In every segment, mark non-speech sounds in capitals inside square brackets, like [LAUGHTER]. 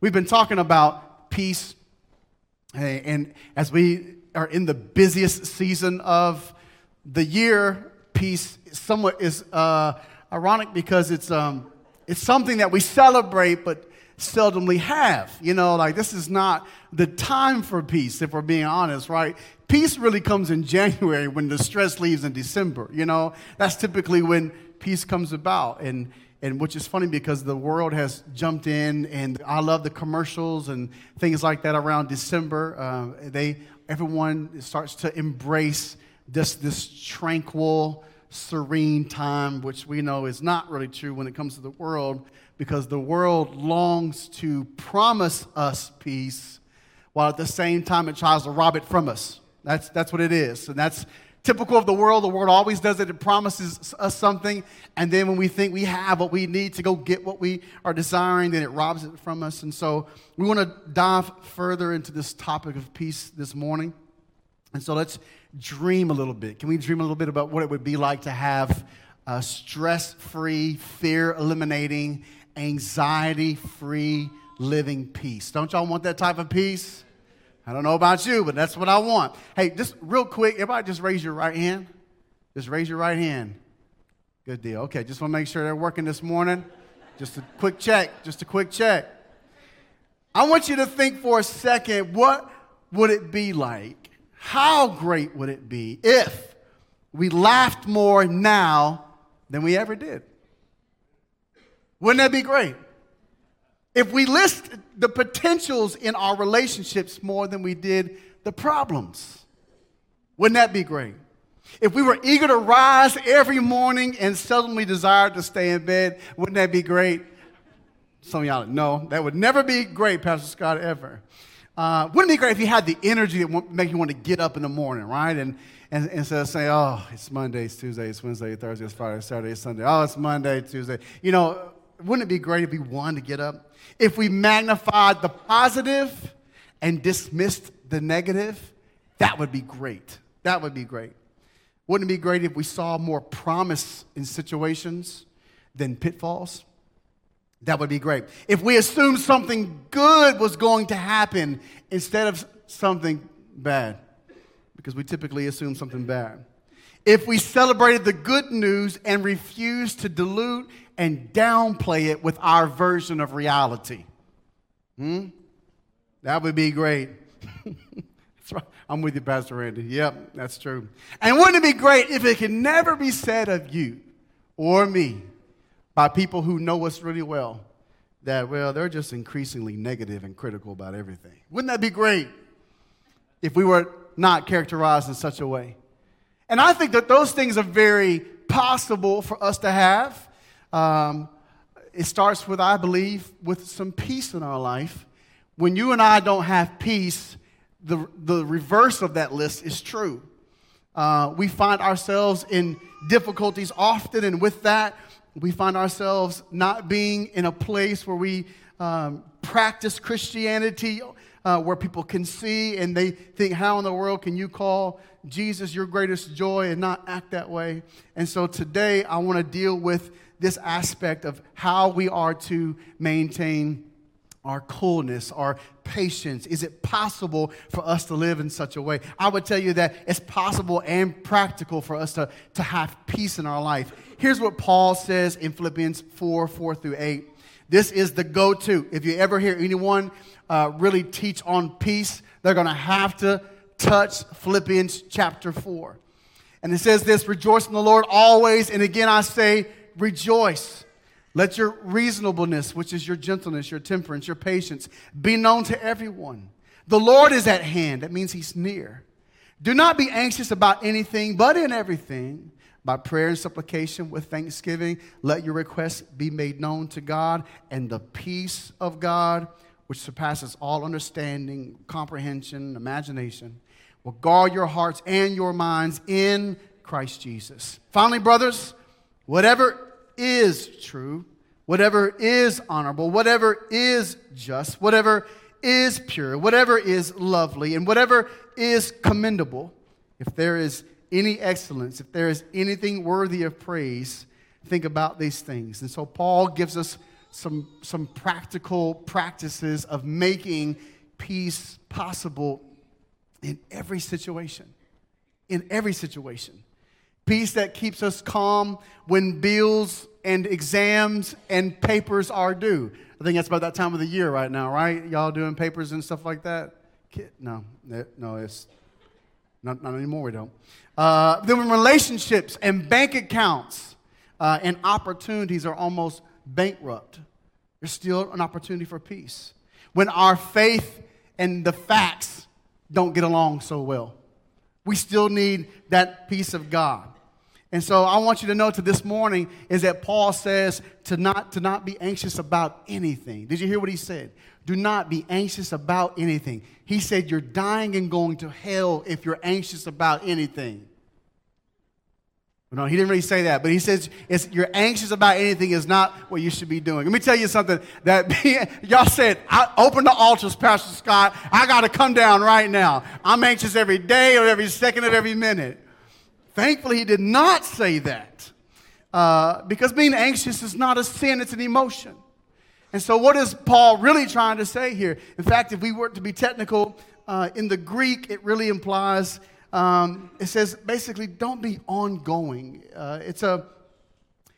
We've been talking about peace, and as we are in the busiest season of the year, peace somewhat is uh, ironic because it's, um, it's something that we celebrate but seldomly have. You know, like this is not the time for peace, if we're being honest, right? Peace really comes in [LAUGHS] January when the stress leaves in December. You know, that's typically when peace comes about. And, and which is funny because the world has jumped in, and I love the commercials and things like that around December. Uh, they, everyone starts to embrace this, this tranquil, serene time, which we know is not really true when it comes to the world, because the world longs to promise us peace while at the same time it tries to rob it from us. That's, that's what it is. And that's typical of the world. The world always does it. It promises us something. And then when we think we have what we need to go get what we are desiring, then it robs it from us. And so we want to dive further into this topic of peace this morning. And so let's dream a little bit. Can we dream a little bit about what it would be like to have uh, a stress free, fear eliminating, anxiety free living peace? Don't y'all want that type of peace? I don't know about you, but that's what I want. Hey, just real quick, everybody just raise your right hand. Just raise your right hand. Good deal. Okay, just want to make sure they're working this morning. Just a quick check. Just a quick check. I want you to think for a second what would it be like? How great would it be if we laughed more now than we ever did? Wouldn't that be great? If we list the potentials in our relationships more than we did the problems, wouldn't that be great? If we were eager to rise every morning and suddenly desired to stay in bed, wouldn't that be great? Some of y'all know that would never be great, Pastor Scott, ever. Uh, wouldn't it be great if you had the energy that would make you want to get up in the morning, right? And, and instead of saying, oh, it's Monday, it's Tuesday, it's Wednesday, Thursday, it's Friday, Saturday, it's Sunday. Oh, it's Monday, Tuesday. You know, wouldn't it be great if we wanted to get up? if we magnified the positive and dismissed the negative, that would be great. That would be great. Wouldn't it be great if we saw more promise in situations than pitfalls? That would be great. If we assumed something good was going to happen instead of something bad, because we typically assume something bad. If we celebrated the good news and refused to dilute and downplay it with our version of reality. Hmm? That would be great. [LAUGHS] that's right. I'm with you, Pastor Randy. Yep, that's true. And wouldn't it be great if it could never be said of you or me by people who know us really well that, well, they're just increasingly negative and critical about everything? Wouldn't that be great if we were not characterized in such a way? And I think that those things are very possible for us to have. Um, it starts with, I believe, with some peace in our life. When you and I don't have peace, the, the reverse of that list is true. Uh, we find ourselves in difficulties often, and with that, we find ourselves not being in a place where we um, practice Christianity, uh, where people can see and they think, How in the world can you call Jesus your greatest joy and not act that way? And so today, I want to deal with this aspect of how we are to maintain our coolness, our patience? Is it possible for us to live in such a way? I would tell you that it's possible and practical for us to, to have peace in our life. Here's what Paul says in Philippians 4 4 through 8. This is the go to. If you ever hear anyone uh, really teach on peace, they're going to have to touch Philippians chapter 4. And it says this Rejoice in the Lord always. And again, I say, rejoice. Let your reasonableness, which is your gentleness, your temperance, your patience, be known to everyone. The Lord is at hand. That means He's near. Do not be anxious about anything, but in everything, by prayer and supplication with thanksgiving, let your requests be made known to God, and the peace of God, which surpasses all understanding, comprehension, imagination, will guard your hearts and your minds in Christ Jesus. Finally, brothers, whatever is true, whatever is honorable, whatever is just, whatever is pure, whatever is lovely, and whatever is commendable, if there is any excellence, if there is anything worthy of praise, think about these things. And so Paul gives us some, some practical practices of making peace possible in every situation. In every situation. Peace that keeps us calm when bills and exams and papers are due. I think that's about that time of the year right now, right? Y'all doing papers and stuff like that? No, no, it's not, not anymore. We don't. Uh, then when relationships and bank accounts uh, and opportunities are almost bankrupt, there's still an opportunity for peace. When our faith and the facts don't get along so well, we still need that peace of God. And so I want you to know to this morning is that Paul says to not, to not be anxious about anything. Did you hear what he said? Do not be anxious about anything. He said you're dying and going to hell if you're anxious about anything. No, he didn't really say that, but he says you're anxious about anything is not what you should be doing. Let me tell you something that [LAUGHS] y'all said, I open the altars, Pastor Scott. I got to come down right now. I'm anxious every day or every second of every minute. Thankfully, he did not say that uh, because being anxious is not a sin, it's an emotion. And so, what is Paul really trying to say here? In fact, if we were to be technical, uh, in the Greek, it really implies, um, it says basically, don't be ongoing. Uh, it's a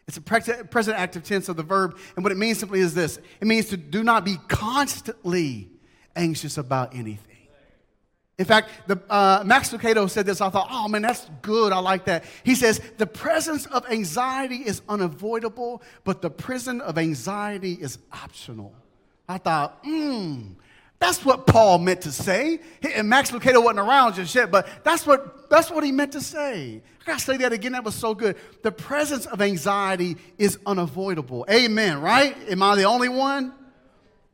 it's a present active tense of the verb, and what it means simply is this it means to do not be constantly anxious about anything. In fact, the, uh, Max Lucado said this. I thought, oh man, that's good. I like that. He says, the presence of anxiety is unavoidable, but the prison of anxiety is optional. I thought, hmm, that's what Paul meant to say. And Max Lucado wasn't around just yet, but that's what, that's what he meant to say. I gotta say that again. That was so good. The presence of anxiety is unavoidable. Amen, right? Am I the only one?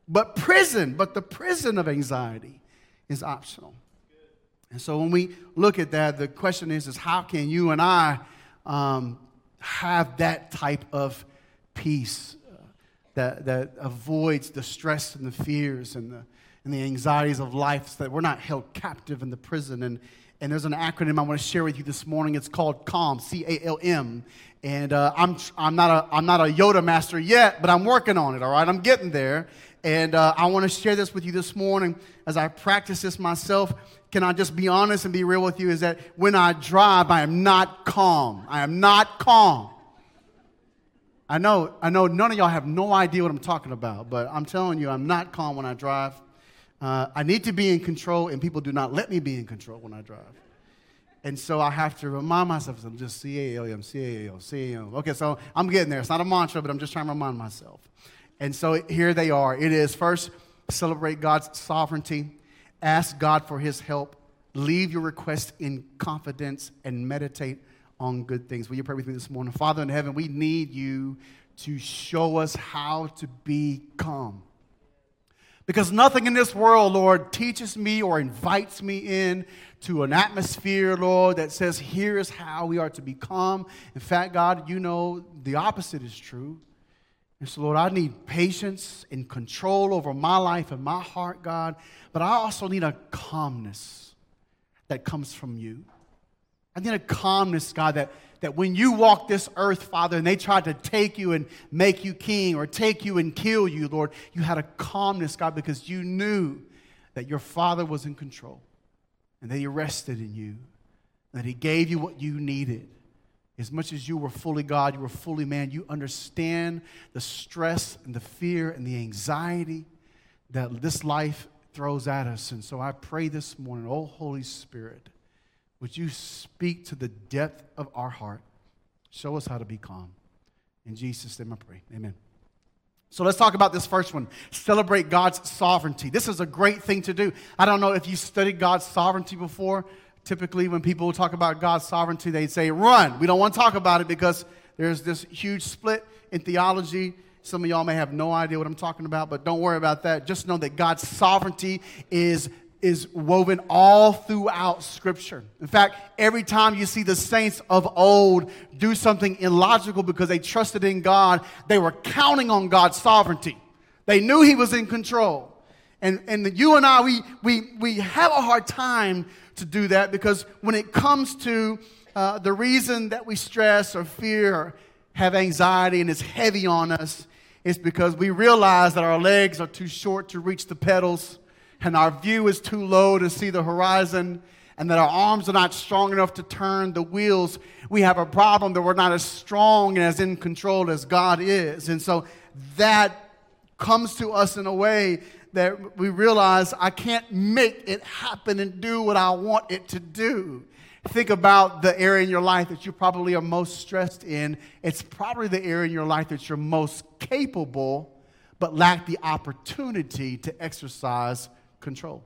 But prison, but the prison of anxiety is optional. And so when we look at that, the question is, is how can you and I um, have that type of peace uh, that, that avoids the stress and the fears and the, and the anxieties of life so that we're not held captive in the prison. And, and there's an acronym I want to share with you this morning. It's called CALM, C A L M. And uh, I'm, I'm, not a, I'm not a Yoda master yet, but I'm working on it, all right? I'm getting there. And uh, I want to share this with you this morning as I practice this myself can I just be honest and be real with you? Is that when I drive, I am not calm. I am not calm. I know, I know none of y'all have no idea what I'm talking about, but I'm telling you, I'm not calm when I drive. Uh, I need to be in control, and people do not let me be in control when I drive. And so I have to remind myself, I'm just C-A-L-M, C-A-L, C-A-L. Okay, so I'm getting there. It's not a mantra, but I'm just trying to remind myself. And so here they are. It is first, celebrate God's sovereignty. Ask God for his help. Leave your request in confidence and meditate on good things. Will you pray with me this morning? Father in heaven, we need you to show us how to be calm. Because nothing in this world, Lord, teaches me or invites me in to an atmosphere, Lord, that says, here's how we are to be calm. In fact, God, you know the opposite is true. And so, Lord, I need patience and control over my life and my heart, God, but I also need a calmness that comes from you. I need a calmness, God, that, that when you walk this earth, Father, and they tried to take you and make you king or take you and kill you, Lord, you had a calmness, God, because you knew that your Father was in control and that He rested in you, that He gave you what you needed. As much as you were fully God, you were fully man, you understand the stress and the fear and the anxiety that this life throws at us. And so I pray this morning, oh Holy Spirit, would you speak to the depth of our heart? Show us how to be calm. In Jesus' name I pray. Amen. So let's talk about this first one. Celebrate God's sovereignty. This is a great thing to do. I don't know if you studied God's sovereignty before typically when people talk about God's sovereignty, they say, run. We don't want to talk about it because there's this huge split in theology. Some of y'all may have no idea what I'm talking about, but don't worry about that. Just know that God's sovereignty is, is woven all throughout Scripture. In fact, every time you see the saints of old do something illogical because they trusted in God, they were counting on God's sovereignty. They knew He was in control. And, and you and I, we, we, we have a hard time to do that because when it comes to uh, the reason that we stress or fear or have anxiety and it's heavy on us, it's because we realize that our legs are too short to reach the pedals and our view is too low to see the horizon and that our arms are not strong enough to turn the wheels. We have a problem that we're not as strong and as in control as God is. And so that comes to us in a way that we realize I can't make it happen and do what I want it to do. Think about the area in your life that you probably are most stressed in. It's probably the area in your life that you're most capable, but lack the opportunity to exercise control.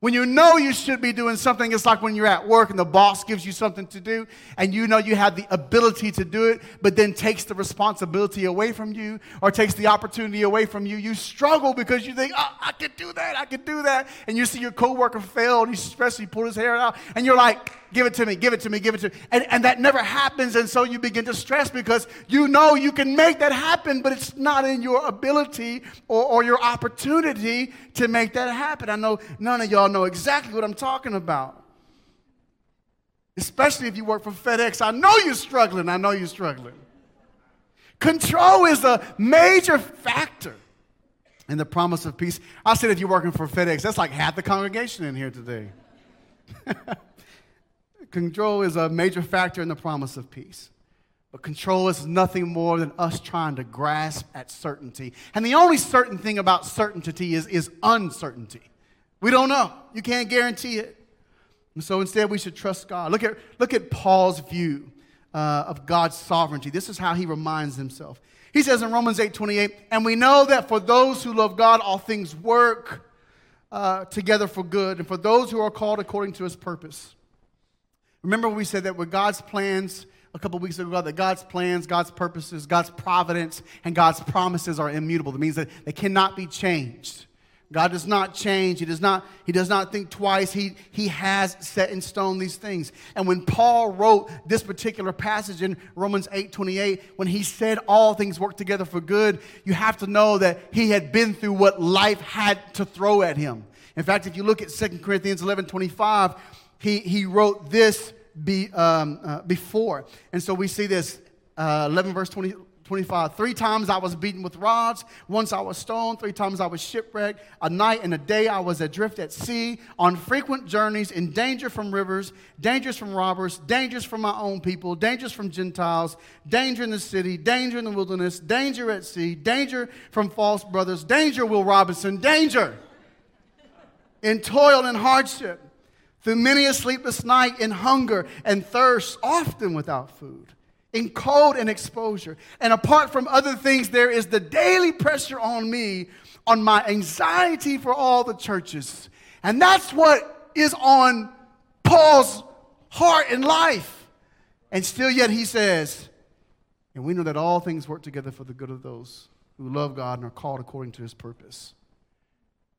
When you know you should be doing something, it's like when you're at work and the boss gives you something to do and you know you have the ability to do it, but then takes the responsibility away from you or takes the opportunity away from you. You struggle because you think, oh, I could do that, I could do that. And you see your coworker fail and he pulled his hair out, and you're like, give it to me, give it to me, give it to me. And, and that never happens. And so you begin to stress because you know you can make that happen, but it's not in your ability or, or your opportunity to make that happen. I know none of y'all know exactly what I'm talking about. Especially if you work for FedEx. I know you're struggling. I know you're struggling. Control is a major factor in the promise of peace. I said if you're working for FedEx, that's like half the congregation in here today. [LAUGHS] Control is a major factor in the promise of peace. But control is nothing more than us trying to grasp at certainty. And the only certain thing about certainty is, is uncertainty. We don't know. You can't guarantee it. And so instead, we should trust God. Look at, look at Paul's view uh, of God's sovereignty. This is how he reminds himself. He says in Romans 8 28, and we know that for those who love God, all things work uh, together for good, and for those who are called according to his purpose. Remember, we said that with God's plans a couple weeks ago that God's plans, God's purposes, God's providence, and God's promises are immutable. That means that they cannot be changed. God does not change. He does not, he does not think twice. He, he has set in stone these things. And when Paul wrote this particular passage in Romans 8 28, when he said all things work together for good, you have to know that he had been through what life had to throw at him. In fact, if you look at 2 Corinthians 11 25, he, he wrote this be, um, uh, before. And so we see this uh, 11 verse 20, 25. Three times I was beaten with rods. Once I was stoned. Three times I was shipwrecked. A night and a day I was adrift at sea, on frequent journeys, in danger from rivers, dangers from robbers, dangers from my own people, dangers from Gentiles, danger in the city, danger in the wilderness, danger at sea, danger from false brothers, danger, Will Robinson, danger in toil and hardship through many a sleepless night in hunger and thirst, often without food, in cold and exposure. And apart from other things, there is the daily pressure on me, on my anxiety for all the churches. And that's what is on Paul's heart and life. And still, yet, he says, and we know that all things work together for the good of those who love God and are called according to his purpose.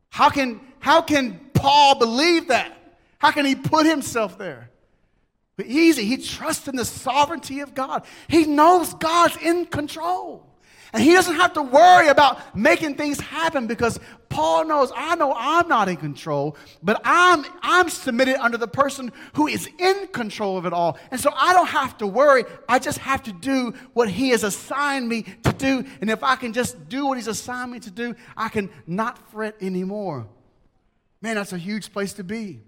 How can, how can Paul believe that? How can he put himself there? But easy. He trusts in the sovereignty of God. He knows God's in control. And he doesn't have to worry about making things happen because Paul knows, I know I'm not in control, but I'm, I'm submitted under the person who is in control of it all. And so I don't have to worry. I just have to do what he has assigned me to do. And if I can just do what he's assigned me to do, I can not fret anymore. Man, that's a huge place to be.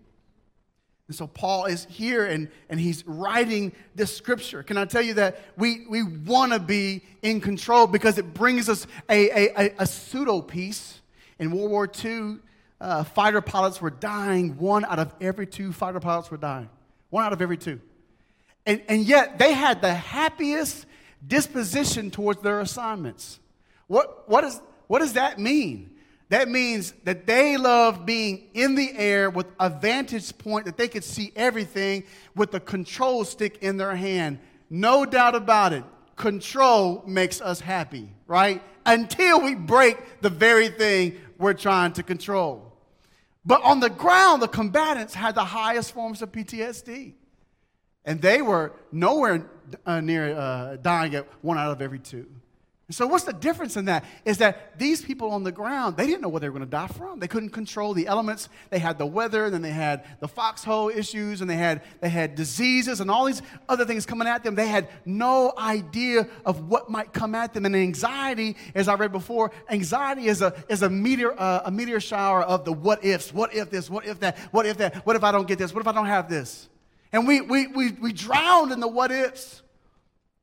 And so Paul is here and, and he's writing this scripture. Can I tell you that we, we want to be in control because it brings us a, a, a pseudo peace. In World War II, uh, fighter pilots were dying. One out of every two fighter pilots were dying. One out of every two. And, and yet they had the happiest disposition towards their assignments. What, what, is, what does that mean? That means that they love being in the air with a vantage point that they could see everything with the control stick in their hand. No doubt about it. Control makes us happy, right? Until we break the very thing we're trying to control. But on the ground, the combatants had the highest forms of PTSD. And they were nowhere uh, near uh, dying at one out of every two. So, what's the difference in that? Is that these people on the ground, they didn't know what they were going to die from. They couldn't control the elements. They had the weather, and then they had the foxhole issues, and they had, they had diseases and all these other things coming at them. They had no idea of what might come at them. And anxiety, as I read before, anxiety is a, is a, meteor, uh, a meteor shower of the what ifs. What if this? What if that? What if that? What if I don't get this? What if I don't have this? And we, we, we, we drowned in the what ifs.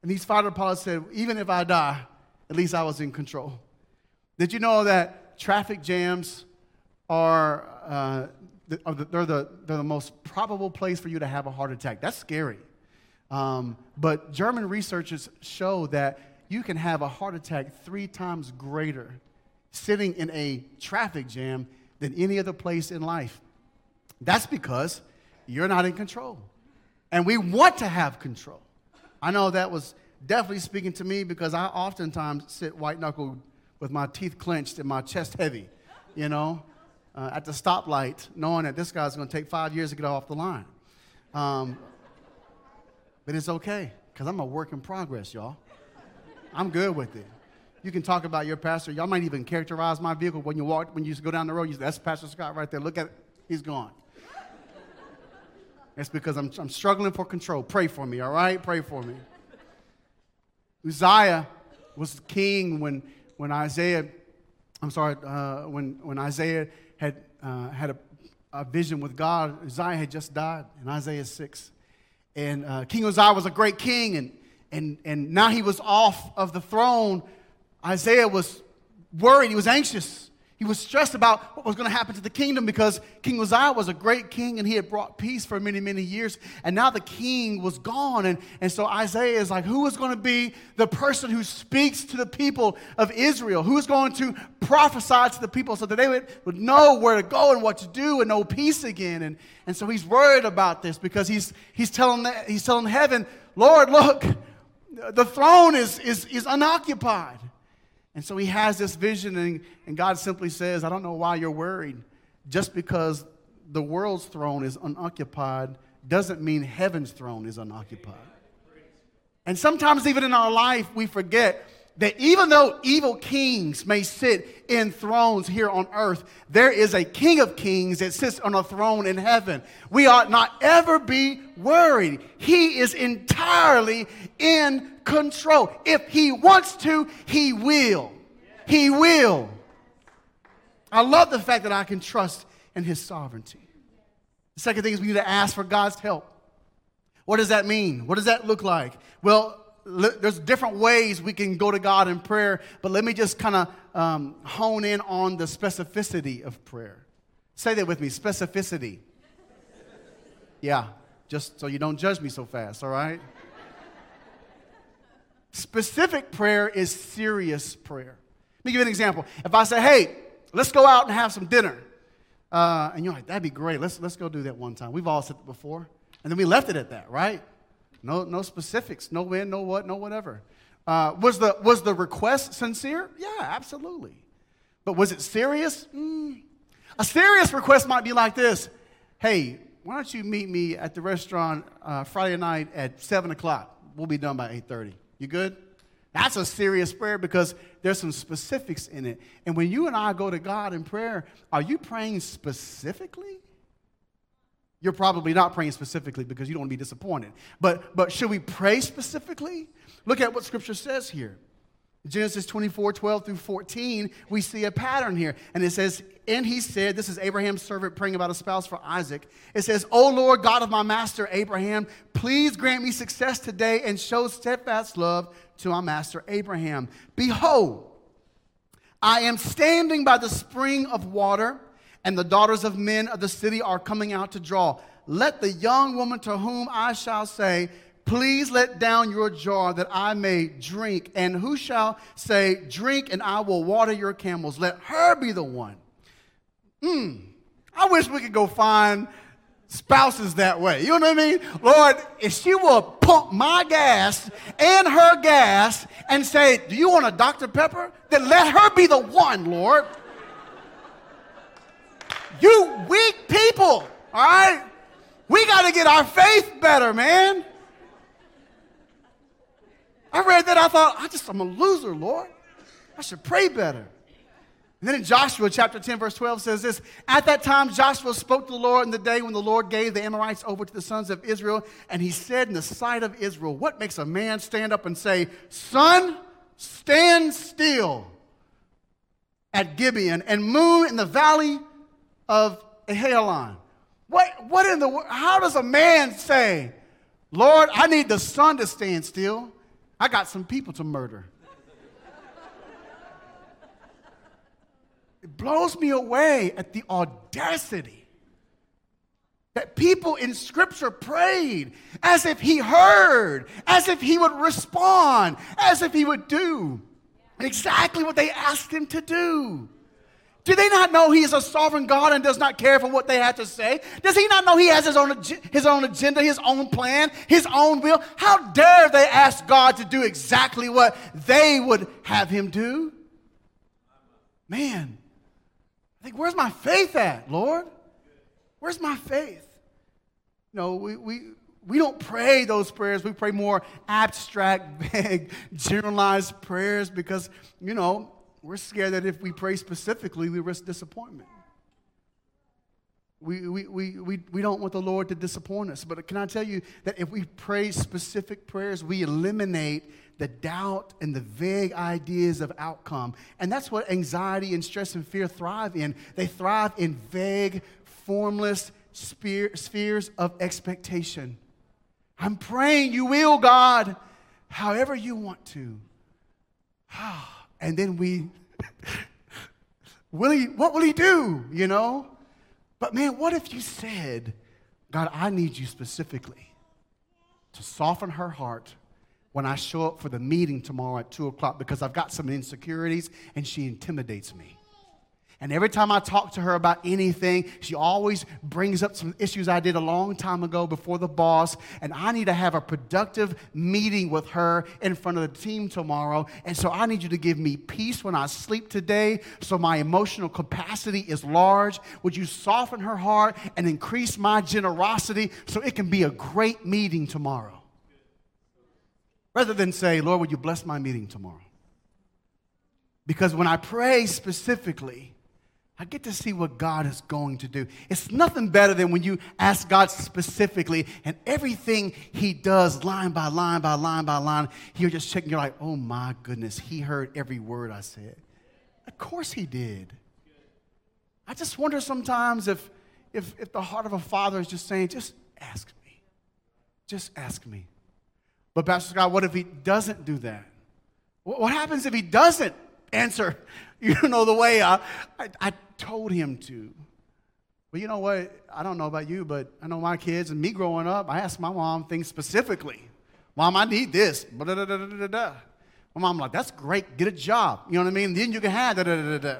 And these fighter pilots said, even if I die, at least I was in control. Did you know that traffic jams are, uh, they're, the, they're the most probable place for you to have a heart attack? That's scary. Um, but German researchers show that you can have a heart attack three times greater sitting in a traffic jam than any other place in life. That's because you're not in control. And we want to have control. I know that was definitely speaking to me because I oftentimes sit white knuckled with my teeth clenched and my chest heavy, you know, uh, at the stoplight, knowing that this guy's going to take five years to get off the line. Um, but it's okay because I'm a work in progress, y'all. I'm good with it. You can talk about your pastor. Y'all might even characterize my vehicle when you walk, when you go down the road. You say, That's Pastor Scott right there. Look at it. He's gone. It's because I'm, I'm struggling for control. Pray for me, all right? Pray for me. Uzziah was king when, when Isaiah, I'm sorry, uh, when, when Isaiah had, uh, had a, a, vision with God. Uzziah had just died in Isaiah 6. And uh, King Uzziah was a great king, and, and, and now he was off of the throne. Isaiah was worried, he was anxious. He was stressed about what was going to happen to the kingdom because King Uzziah was a great king and he had brought peace for many, many years. And now the king was gone. And, and so Isaiah is like, who is going to be the person who speaks to the people of Israel? Who's going to prophesy to the people so that they would, would know where to go and what to do and know peace again? And, and so he's worried about this because he's, he's, telling, he's telling heaven, Lord, look, the throne is, is, is unoccupied. And so he has this vision, and, and God simply says, I don't know why you're worried. Just because the world's throne is unoccupied doesn't mean heaven's throne is unoccupied. And sometimes, even in our life, we forget that even though evil kings may sit in thrones here on earth, there is a king of kings that sits on a throne in heaven. We ought not ever be worried. He is entirely in control. If he wants to, he will. He will. I love the fact that I can trust in his sovereignty. The second thing is we need to ask for God's help. What does that mean? What does that look like? Well, there's different ways we can go to God in prayer, but let me just kind of um, hone in on the specificity of prayer. Say that with me specificity. Yeah, just so you don't judge me so fast, all right? Specific prayer is serious prayer. Let me give you an example. If I say, hey, let's go out and have some dinner, uh, and you're like, that'd be great. Let's, let's go do that one time. We've all said it before. And then we left it at that, right? No, no specifics, no when, no what, no whatever. Uh, was, the, was the request sincere? Yeah, absolutely. But was it serious? Mm. A serious request might be like this Hey, why don't you meet me at the restaurant uh, Friday night at 7 o'clock? We'll be done by 8.30. You good? That's a serious prayer because there's some specifics in it. And when you and I go to God in prayer, are you praying specifically? You're probably not praying specifically because you don't want to be disappointed. But, but should we pray specifically? Look at what Scripture says here. Genesis 24, 12 through 14, we see a pattern here. And it says, And he said, This is Abraham's servant praying about a spouse for Isaac. It says, O Lord God of my master Abraham, please grant me success today and show steadfast love to my master Abraham. Behold, I am standing by the spring of water, and the daughters of men of the city are coming out to draw. Let the young woman to whom I shall say, Please let down your jar that I may drink. And who shall say, Drink, and I will water your camels? Let her be the one. Hmm. I wish we could go find spouses that way. You know what I mean? Lord, if she will pump my gas and her gas and say, Do you want a Dr. Pepper? Then let her be the one, Lord. You weak people, all right? We got to get our faith better, man. I read that, I thought, I just, I'm a loser, Lord. I should pray better. And then in Joshua chapter 10, verse 12 says this At that time, Joshua spoke to the Lord in the day when the Lord gave the Amorites over to the sons of Israel. And he said in the sight of Israel, What makes a man stand up and say, Sun, stand still at Gibeon and moon in the valley of Ajalon? What, what in the world? how does a man say, Lord, I need the sun to stand still? I got some people to murder. It blows me away at the audacity that people in Scripture prayed as if He heard, as if He would respond, as if He would do exactly what they asked Him to do. Do they not know He is a sovereign God and does not care for what they have to say? Does He not know He has His own, his own agenda, His own plan, His own will? How dare they ask God to do exactly what they would have Him do? Man, I think, where's my faith at, Lord? Where's my faith? No, we, we, we don't pray those prayers. We pray more abstract, [LAUGHS] vague, generalized prayers because, you know, we're scared that if we pray specifically, we risk disappointment. We, we, we, we, we don't want the Lord to disappoint us. But can I tell you that if we pray specific prayers, we eliminate the doubt and the vague ideas of outcome. And that's what anxiety and stress and fear thrive in. They thrive in vague, formless spheres of expectation. I'm praying you will, God, however you want to. [SIGHS] Ah. And then we, will he, what will he do, you know? But man, what if you said, God, I need you specifically to soften her heart when I show up for the meeting tomorrow at 2 o'clock because I've got some insecurities and she intimidates me. And every time I talk to her about anything, she always brings up some issues I did a long time ago before the boss. And I need to have a productive meeting with her in front of the team tomorrow. And so I need you to give me peace when I sleep today so my emotional capacity is large. Would you soften her heart and increase my generosity so it can be a great meeting tomorrow? rather than say, Lord, would you bless my meeting tomorrow? Because when I pray specifically, I get to see what God is going to do. It's nothing better than when you ask God specifically and everything He does, line by line by line by line, you're just checking, you're like, oh my goodness, He heard every word I said. Of course He did. I just wonder sometimes if, if, if the heart of a father is just saying, just ask me. Just ask me. But, Pastor Scott, what if he doesn't do that? What happens if he doesn't answer, you know, the way I, I, I told him to? Well, you know what? I don't know about you, but I know my kids and me growing up, I asked my mom things specifically. Mom, I need this. Ba-da-da-da-da-da. My mom like, that's great. Get a job. You know what I mean? Then you can have da da da da.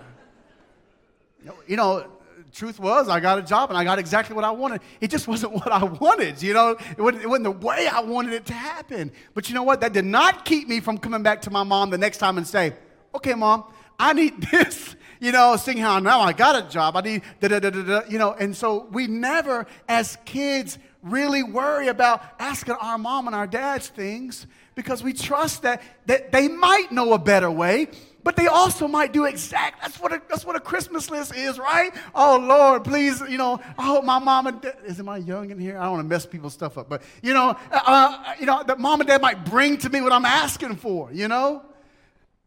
You know, truth was, I got a job and I got exactly what I wanted. It just wasn't what I wanted, you know? It wasn't, it wasn't, the way I wanted it to happen. But you know what? That did not keep me from coming back to my mom the next time and say, okay, mom, I need [LAUGHS] this. You know, seeing how now I got a job. I need da da da da da. You know, and so we never, as kids, really worry about asking our mom and our dads things because we trust that, that they might know a better way but they also might do exact. That's what a, that's what a Christmas list is, right? Oh Lord, please, you know, I hope my mom and dad, is my young in here? I don't want to mess people's stuff up, but you know, uh, uh, you know, that mom and dad might bring to me what I'm asking for. You know,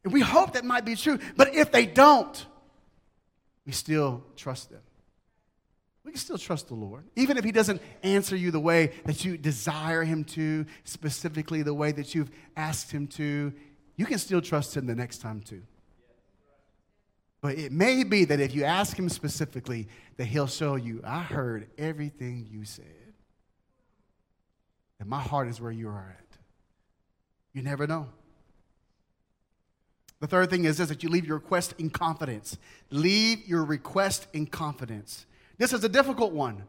and we hope that might be true. But if they don't, we still trust them. We can still trust the Lord. Even if He doesn't answer you the way that you desire Him to, specifically the way that you've asked Him to, you can still trust Him the next time too. But it may be that if you ask him specifically, that he'll show you, I heard everything you said. And my heart is where you are at. You never know. The third thing is this that you leave your request in confidence. Leave your request in confidence. This is a difficult one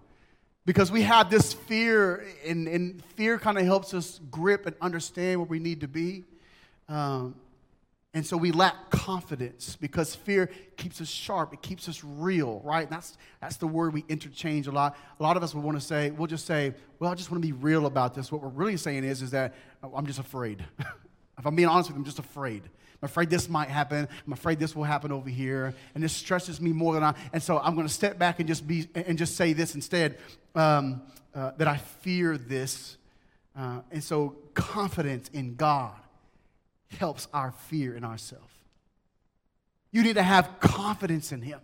because we have this fear, and, and fear kind of helps us grip and understand where we need to be. Um, and so we lack confidence because fear keeps us sharp. It keeps us real, right? that's, that's the word we interchange a lot. A lot of us will want to say, we'll just say, well, I just want to be real about this. What we're really saying is, is that I'm just afraid. [LAUGHS] If I'm being honest with you, I'm just afraid. I'm afraid this might happen. I'm afraid this will happen over here, and this stresses me more than I. And so I'm going to step back and just be and just say this instead um, uh, that I fear this. Uh, and so confidence in God helps our fear in ourselves. You need to have confidence in Him.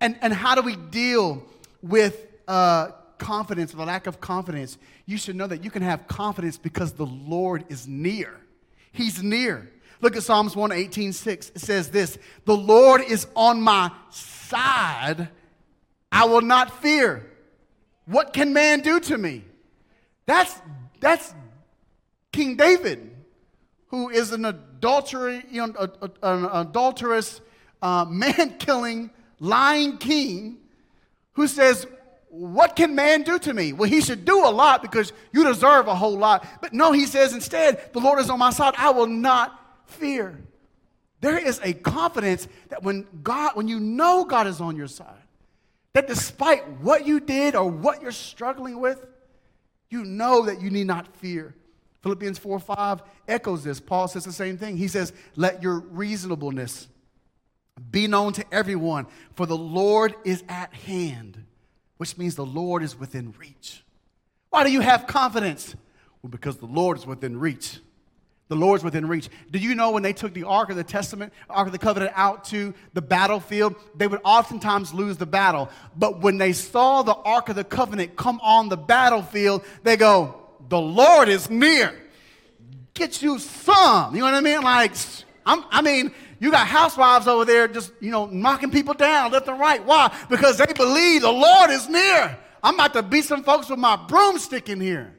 And and how do we deal with uh, confidence, the lack of confidence? You should know that you can have confidence because the Lord is near. He's near. Look at Psalms 118 6. It says this The Lord is on my side. I will not fear. What can man do to me? That's, that's King David, who is an adultery, you know, an adulterous, uh, [LAUGHS] man killing, lying king who says, What can man do to me? Well, he should do a lot because you deserve a whole lot. But no, he says instead, The Lord is on my side. I will not fear. There is a confidence that when God, when you know God is on your side, that despite what you did or what you're struggling with, you know that you need not fear. Philippians 4 5 echoes this. Paul says the same thing. He says, Let your reasonableness be known to everyone, for the Lord is at hand, which means the Lord is within reach. Why do you have confidence? Well, because the Lord is within reach. The Lord's within reach. Do you know when they took the Ark of the Testament, Ark of the Covenant out to the battlefield, they would oftentimes lose the battle. But when they saw the Ark of the Covenant come on the battlefield, they go, The Lord is near. Get you some. You know what I mean? Like, I'm, I mean, you got housewives over there just, you know, knocking people down left and right. Why? Because they believe the Lord is near. I'm about to beat some folks with my broomstick in here.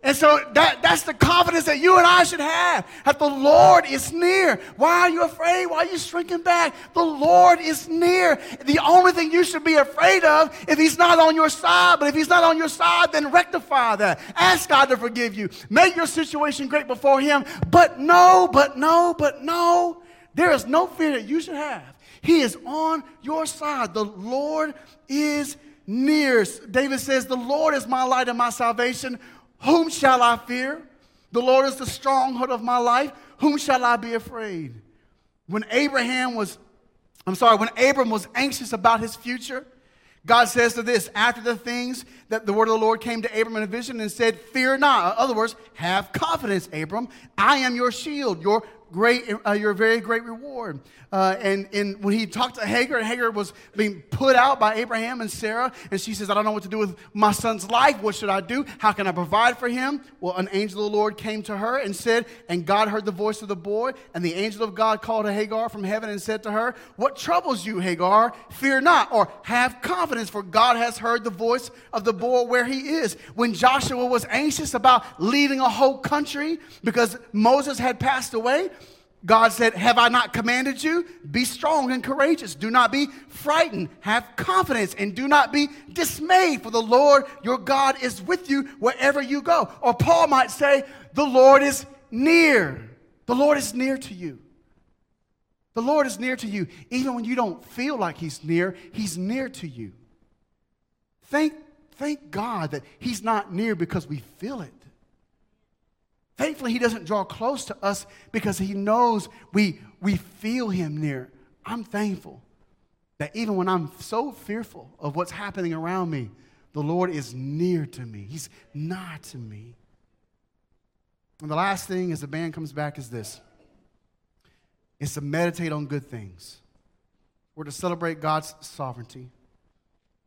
And so that, that's the confidence that you and I should have that the Lord is near. Why are you afraid? Why are you shrinking back? The Lord is near. The only thing you should be afraid of if He's not on your side, but if He's not on your side, then rectify that. Ask God to forgive you. Make your situation great before Him. But no, but no, but no. There is no fear that you should have. He is on your side. The Lord is near. David says, The Lord is my light and my salvation. Whom shall I fear? The Lord is the stronghold of my life. Whom shall I be afraid? When Abraham was, I'm sorry, when Abram was anxious about his future, God says to this after the things that the word of the Lord came to Abram in a vision and said, Fear not. In other words, have confidence, Abram. I am your shield, your great, uh, your very great reward. Uh, and, and when he talked to Hagar, and Hagar was being put out by Abraham and Sarah, and she says, I don't know what to do with my son's life. What should I do? How can I provide for him? Well, an angel of the Lord came to her and said, and God heard the voice of the boy, and the angel of God called to Hagar from heaven and said to her, What troubles you, Hagar? Fear not, or have confidence, for God has heard the voice of the boy where he is. When Joshua was anxious about leaving a whole country because Moses had passed away, God said, Have I not commanded you? Be strong and courageous. Do not be frightened. Have confidence and do not be dismayed, for the Lord your God is with you wherever you go. Or Paul might say, The Lord is near. The Lord is near to you. The Lord is near to you. Even when you don't feel like He's near, He's near to you. Thank, thank God that He's not near because we feel it. Thankfully, he doesn't draw close to us because he knows we, we feel him near. I'm thankful that even when I'm so fearful of what's happening around me, the Lord is near to me. He's nigh to me. And the last thing as the band comes back is this is to meditate on good things. We're to celebrate God's sovereignty,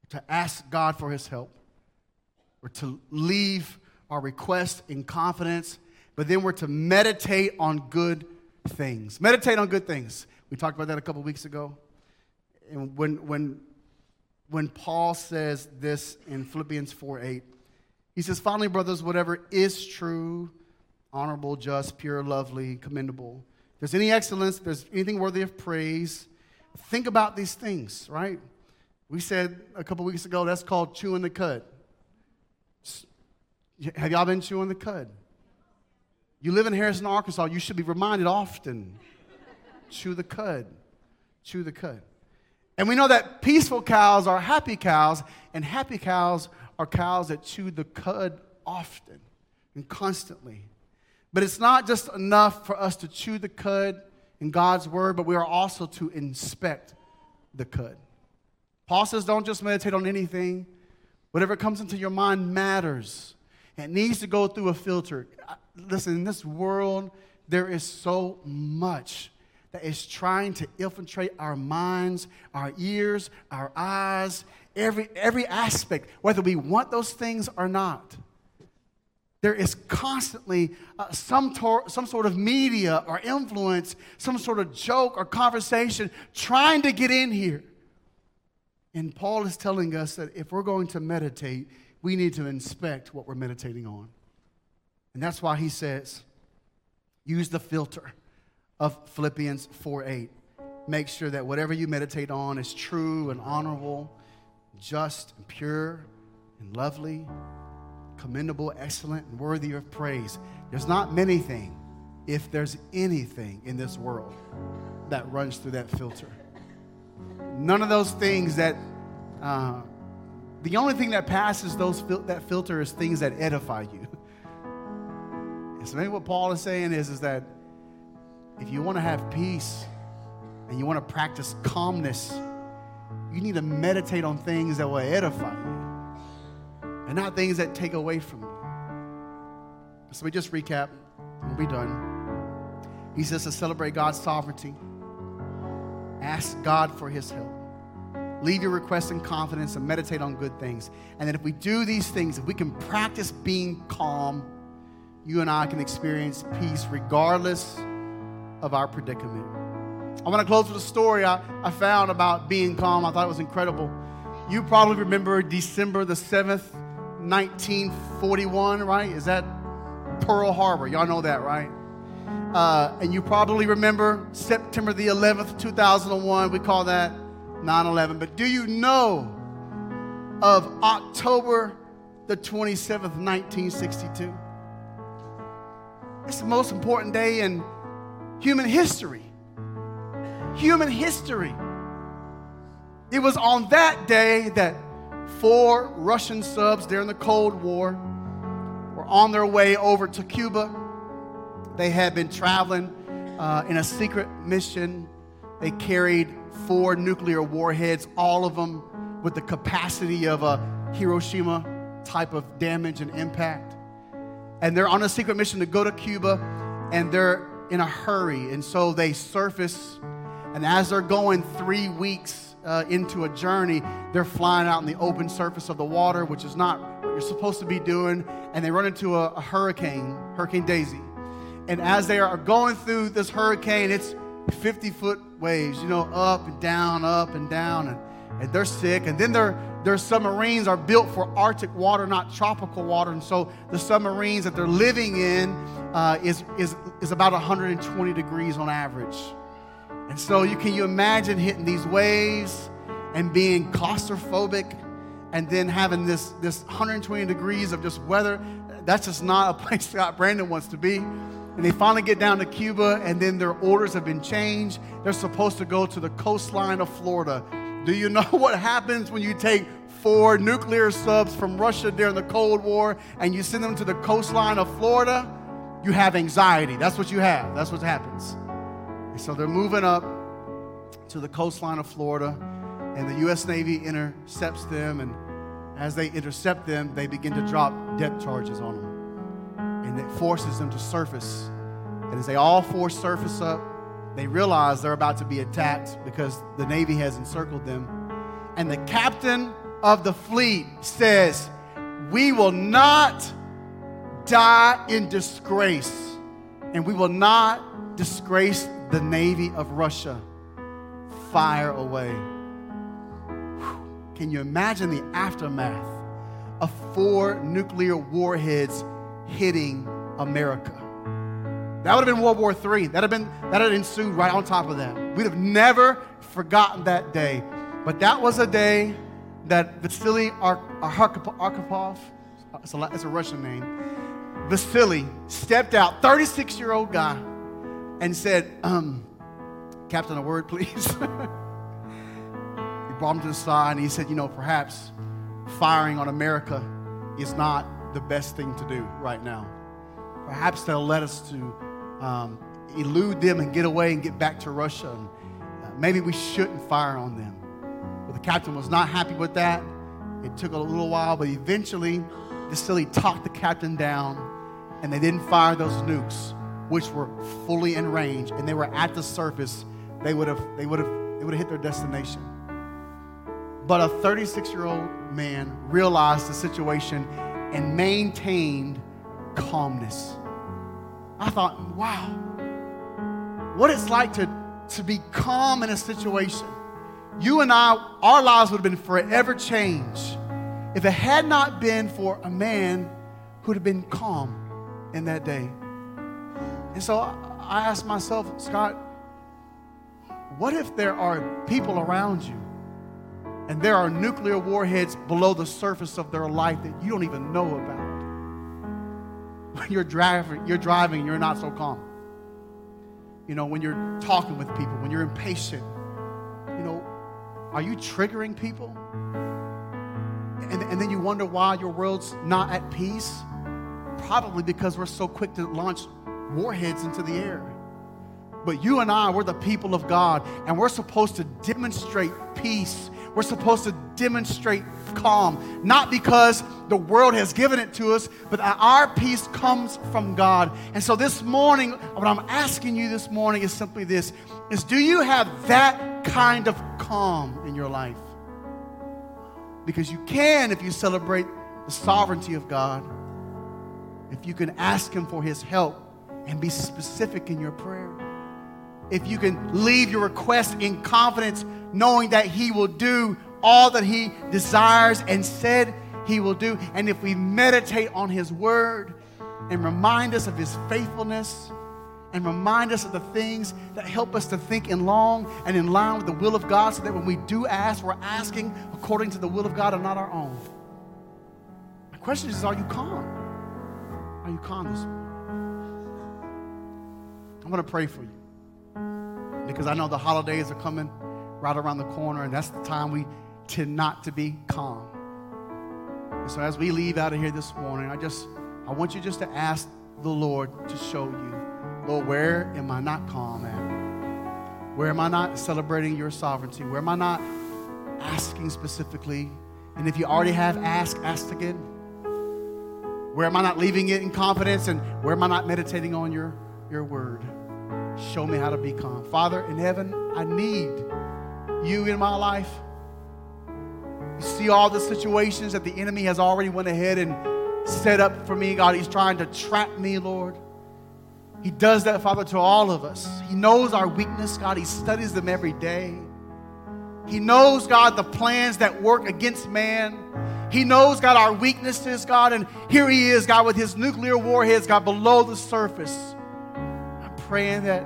to ask God for his help, or to leave our request in confidence but then we're to meditate on good things. Meditate on good things. We talked about that a couple weeks ago. And when, when, when Paul says this in Philippians 4 8, he says, Finally, brothers, whatever is true, honorable, just, pure, lovely, commendable, if there's any excellence, if there's anything worthy of praise, think about these things, right? We said a couple weeks ago that's called chewing the cud. Have y'all been chewing the cud? You live in Harrison, Arkansas, you should be reminded often chew the cud, chew the cud. And we know that peaceful cows are happy cows, and happy cows are cows that chew the cud often and constantly. But it's not just enough for us to chew the cud in God's word, but we are also to inspect the cud. Paul says, don't just meditate on anything. Whatever comes into your mind matters. It needs to go through a filter. Listen, in this world, there is so much that is trying to infiltrate our minds, our ears, our eyes, every, every aspect, whether we want those things or not. There is constantly uh, some, tor- some sort of media or influence, some sort of joke or conversation trying to get in here. And Paul is telling us that if we're going to meditate, we need to inspect what we're meditating on. And that's why he says, use the filter of Philippians 4 8. Make sure that whatever you meditate on is true and honorable, just and pure and lovely, commendable, excellent, and worthy of praise. There's not many things, if there's anything in this world, that runs through that filter. None of those things that, uh, the only thing that passes those fil- that filter is things that edify you. So maybe what Paul is saying is, is that if you want to have peace and you want to practice calmness, you need to meditate on things that will edify you and not things that take away from you. So we just recap, we'll be done. He says to celebrate God's sovereignty, ask God for his help. Leave your requests in confidence and meditate on good things. And then if we do these things, if we can practice being calm, you and I can experience peace regardless of our predicament. I want to close with a story I, I found about being calm. I thought it was incredible. You probably remember December the 7th, 1941, right? Is that Pearl Harbor? Y'all know that, right? Uh, and you probably remember September the 11th, 2001. We call that 9 11. But do you know of October the 27th, 1962? It's the most important day in human history. Human history. It was on that day that four Russian subs during the Cold War were on their way over to Cuba. They had been traveling uh, in a secret mission. They carried four nuclear warheads, all of them with the capacity of a Hiroshima type of damage and impact. And they're on a secret mission to go to Cuba, and they're in a hurry. And so they surface, and as they're going three weeks uh, into a journey, they're flying out in the open surface of the water, which is not what you're supposed to be doing. And they run into a, a hurricane, Hurricane Daisy. And as they are going through this hurricane, it's 50 foot waves, you know, up and down, up and down, and, and they're sick. And then their, their submarines are built for Arctic water, not tropical water. And so the submarines that they're living in uh, is, is, is about 120 degrees on average. And so you can you imagine hitting these waves and being claustrophobic and then having this, this 120 degrees of just weather. That's just not a [LAUGHS] place Scott Brandon wants to be. And they finally get down to Cuba, and then their orders have been changed. They're supposed to go to the coastline of Florida. Do you know [LAUGHS] what happens when you take four nuclear subs from Russia during the Cold War and you send them to the coastline of Florida? You have anxiety. That's what you have. That's what happens. And so they're moving up to the coastline of Florida, and the U.S. Navy intercepts them. And as they intercept them, they begin to drop depth charges on them and it forces them to surface. And as they all four surface up, they realize they're about to be attacked because the Navy has encircled them. And the captain of the fleet says, We will not die in disgrace, and we will not disgrace the Navy of Russia. Fire away. Can you imagine the aftermath of four nuclear warheads hitting America. That would have been World War III. That have been that had ensued right on top of that. We'd have never forgotten that day. But that was a day that Vasily Arkhipov, it's a, it's a Russian name, Vasily stepped out, 36 year old guy, and said, um, Captain, a word, please. [LAUGHS] he brought him to the side and he said, You know, perhaps firing on America is not the best thing to do right now. perhaps they'll let us to um, elude them and get away and get back to Russia. And, uh, maybe we shouldn't fire on them. But the captain was not happy with that. It took a little while, but eventually, Vasily talked the captain down, and they didn't fire those nukes, which were fully in range, and they were at the surface. They would have, they would have, they would have hit their destination. But a 36 year old man realized the situation and maintained calmness. I thought, wow, what it's like to, to be calm in a situation. You and I, our lives would have been forever changed if it had not been for a man who'd have been calm in that day. And so I asked myself, Scott, what if there are people around you and there are nuclear warheads below the surface of their life that you don't even know about? When you're driving, you're driving, you're not so calm. You know, when you're talking with people, when you're impatient, you know, are you triggering people? And, and then you wonder why your world's not at peace? Probably because we're so quick to launch warheads into the air. But you and I, we're the people of God, and we're supposed to demonstrate peace. We're supposed to demonstrate calm, not because the world has given it to us, but our peace comes from God. And so this morning, what I'm asking you this morning is simply this is do you have that kind of calm in your life? Because you can if you celebrate the sovereignty of God. If you can ask him for his help and be specific in your prayer if you can leave your request in confidence, knowing that He will do all that He desires and said He will do. And if we meditate on His word and remind us of His faithfulness and remind us of the things that help us to think in long and in line with the will of God, so that when we do ask, we're asking according to the will of God and not our own. My question is Are you calm? Are you calm this morning? I'm going to pray for you because I know the holidays are coming right around the corner, and that's the time we tend not to be calm. And so as we leave out of here this morning, I just I want you just to ask the Lord to show you, Lord, where am I not calm at? Where am I not celebrating your sovereignty? Where am I not asking specifically? And if you already have asked, ask again. Where am I not leaving it in confidence? And where am I not meditating on your, your word? Show me how to be calm. Father in heaven, I need you in my life. You see all the situations that the enemy has already went ahead and set up for me, God. He's trying to trap me, Lord. He does that, Father, to all of us. He knows our weakness, God. He studies them every day. He knows, God, the plans that work against man. He knows, God, our weaknesses, God. And here he is, God, with his nuclear warheads, God, below the surface praying that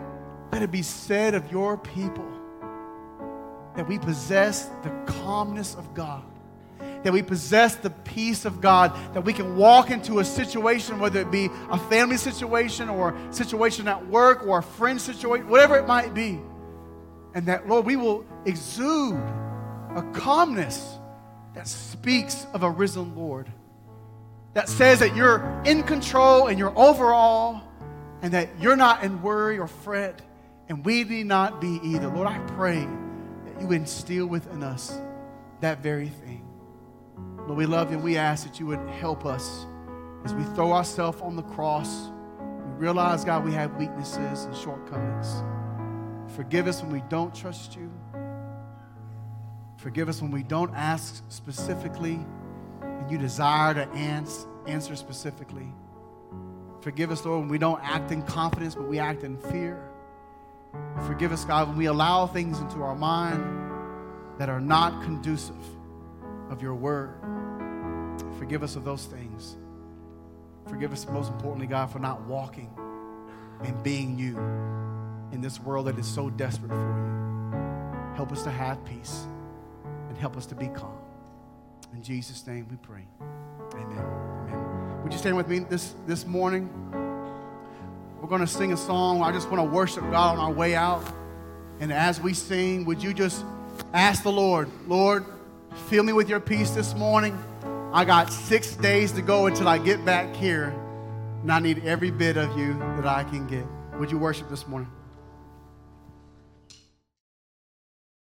let it be said of your people that we possess the calmness of God, that we possess the peace of God, that we can walk into a situation, whether it be a family situation or a situation at work or a friend situation, whatever it might be. And that, Lord, we will exude a calmness that speaks of a risen Lord, that says that you're in control and you're overall and that you're not in worry or fret, and we need not be either. Lord, I pray that you instill within us that very thing. Lord, we love you and we ask that you would help us as we throw ourselves on the cross. We realize, God, we have weaknesses and shortcomings. Forgive us when we don't trust you. Forgive us when we don't ask specifically and you desire to answer specifically. Forgive us, Lord, when we don't act in confidence, but we act in fear. Forgive us, God, when we allow things into our mind that are not conducive of your word. Forgive us of those things. Forgive us, most importantly, God, for not walking and being you in this world that is so desperate for you. Help us to have peace and help us to be calm. In Jesus' name we pray. Amen. Would you stand with me this, this morning? We're going to sing a song. I just want to worship God on our way out. And as we sing, would you just ask the Lord, Lord, fill me with your peace this morning. I got six days to go until I get back here. And I need every bit of you that I can get. Would you worship this morning?